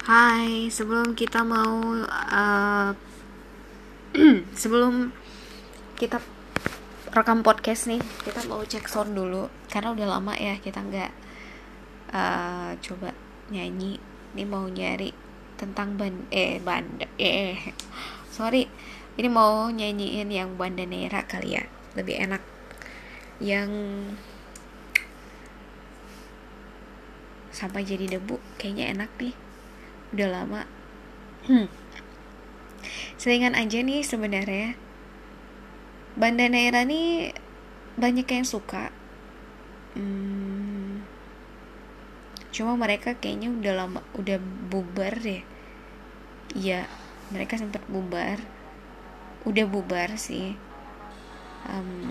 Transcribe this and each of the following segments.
Hai, sebelum kita mau uh, sebelum kita rekam podcast nih, kita mau cek sound dulu. Karena udah lama ya kita nggak uh, coba nyanyi. Ini mau nyari tentang band eh band eh sorry, ini mau nyanyiin yang Bandanera kali ya, lebih enak. Yang sampai jadi debu. Kayaknya enak nih udah lama. Hmm. selingan aja nih sebenarnya Banda Naira nih banyak yang suka. Hmm, cuma mereka kayaknya udah lama udah bubar deh. Iya mereka sempat bubar. Udah bubar sih.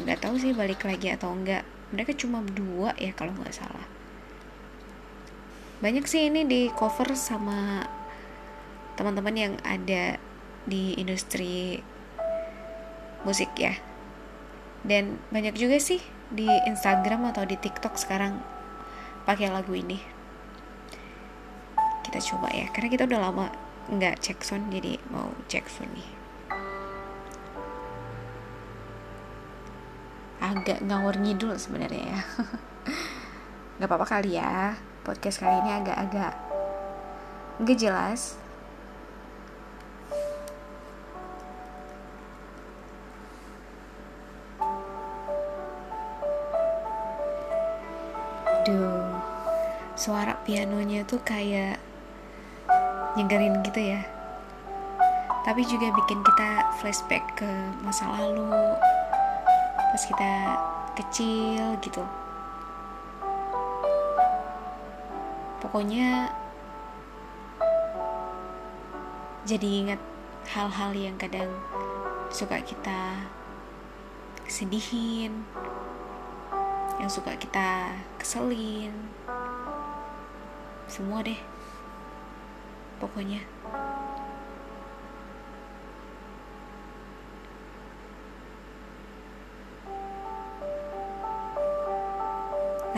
Nggak um, tahu sih balik lagi atau enggak mereka cuma dua ya kalau nggak salah banyak sih ini di cover sama teman-teman yang ada di industri musik ya. Dan banyak juga sih di Instagram atau di TikTok sekarang pakai lagu ini. Kita coba ya karena kita udah lama nggak cek sound jadi mau cek sound nih. Agak ngawur ngidul sebenarnya ya. Nggak apa-apa kali ya podcast kali ini agak-agak nggak jelas Duh, suara pianonya tuh kayak nyegerin gitu ya. Tapi juga bikin kita flashback ke masa lalu, pas kita kecil gitu. Pokoknya jadi ingat hal-hal yang kadang suka kita sedihin yang suka kita keselin. Semua deh pokoknya.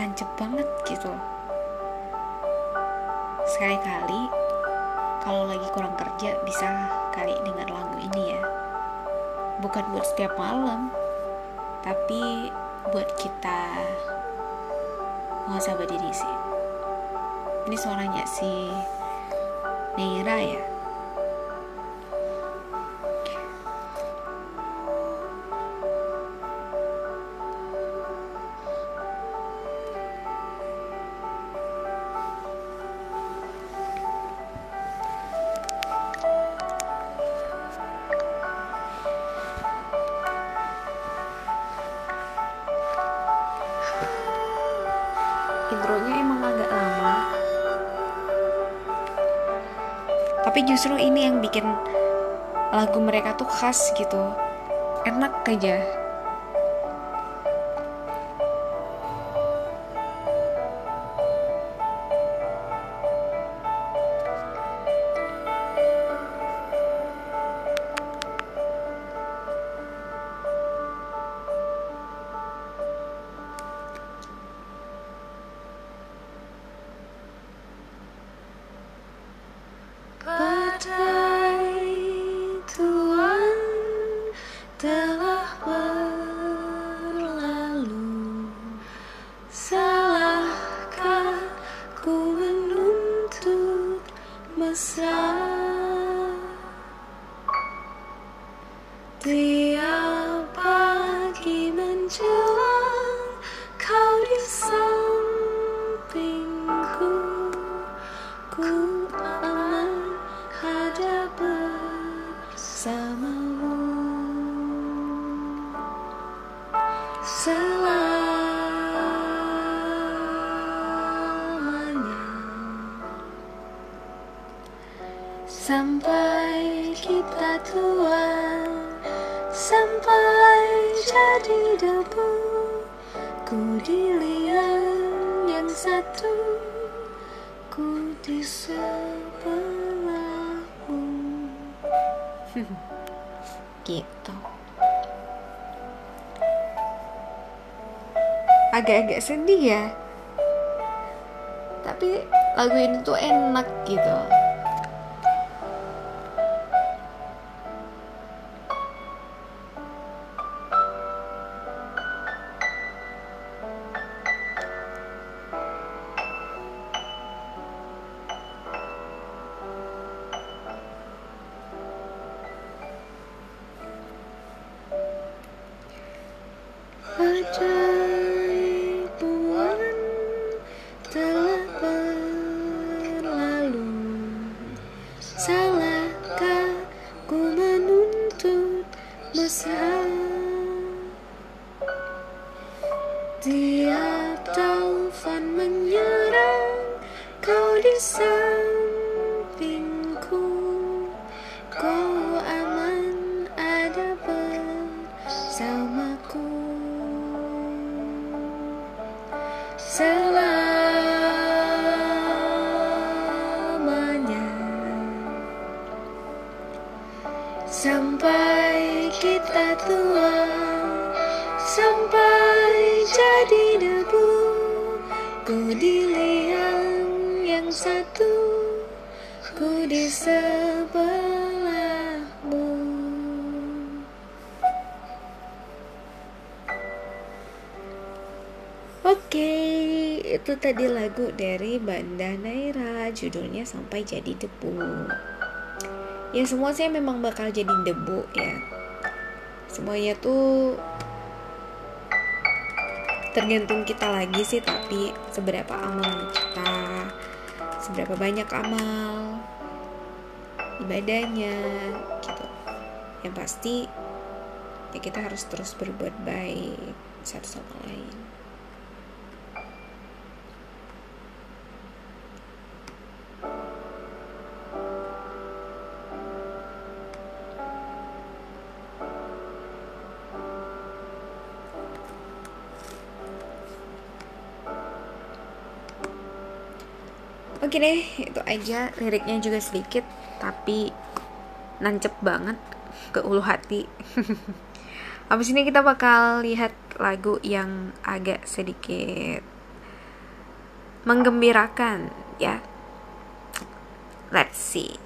Lancep banget gitu sekali-kali kalau lagi kurang kerja bisa kali dengar lagu ini ya. Bukan buat setiap malam tapi buat kita muhasabah diri sih. Ini suaranya si Neira ya tapi justru ini yang bikin lagu mereka tuh khas gitu. Enak aja mesra. Tiap sampai kita tua sampai jadi debu ku dilihat yang satu ku di sebelahmu. Gitu. Agak-agak sedih ya. Tapi lagu ini tuh enak gitu Tiap taufan menyerang Kau di sampingku. Kau aman ada bersamaku. Selamanya Sampai kita tua Sampai jadi debu. Ku di liang yang satu Ku di sebelahmu. Oke, itu tadi lagu dari Banda Naira Judulnya Sampai Jadi Debu. Ya semua sih memang bakal jadi debu ya. Semuanya tuh tergantung kita lagi sih tapi seberapa amal kita seberapa banyak amal ibadahnya gitu. Yang pasti ya kita harus terus berbuat baik satu sama lain Oke deh, itu aja liriknya juga sedikit tapi nancep banget ke ulu hati. Habis ini kita bakal lihat lagu yang agak sedikit menggembirakan ya. Let's see.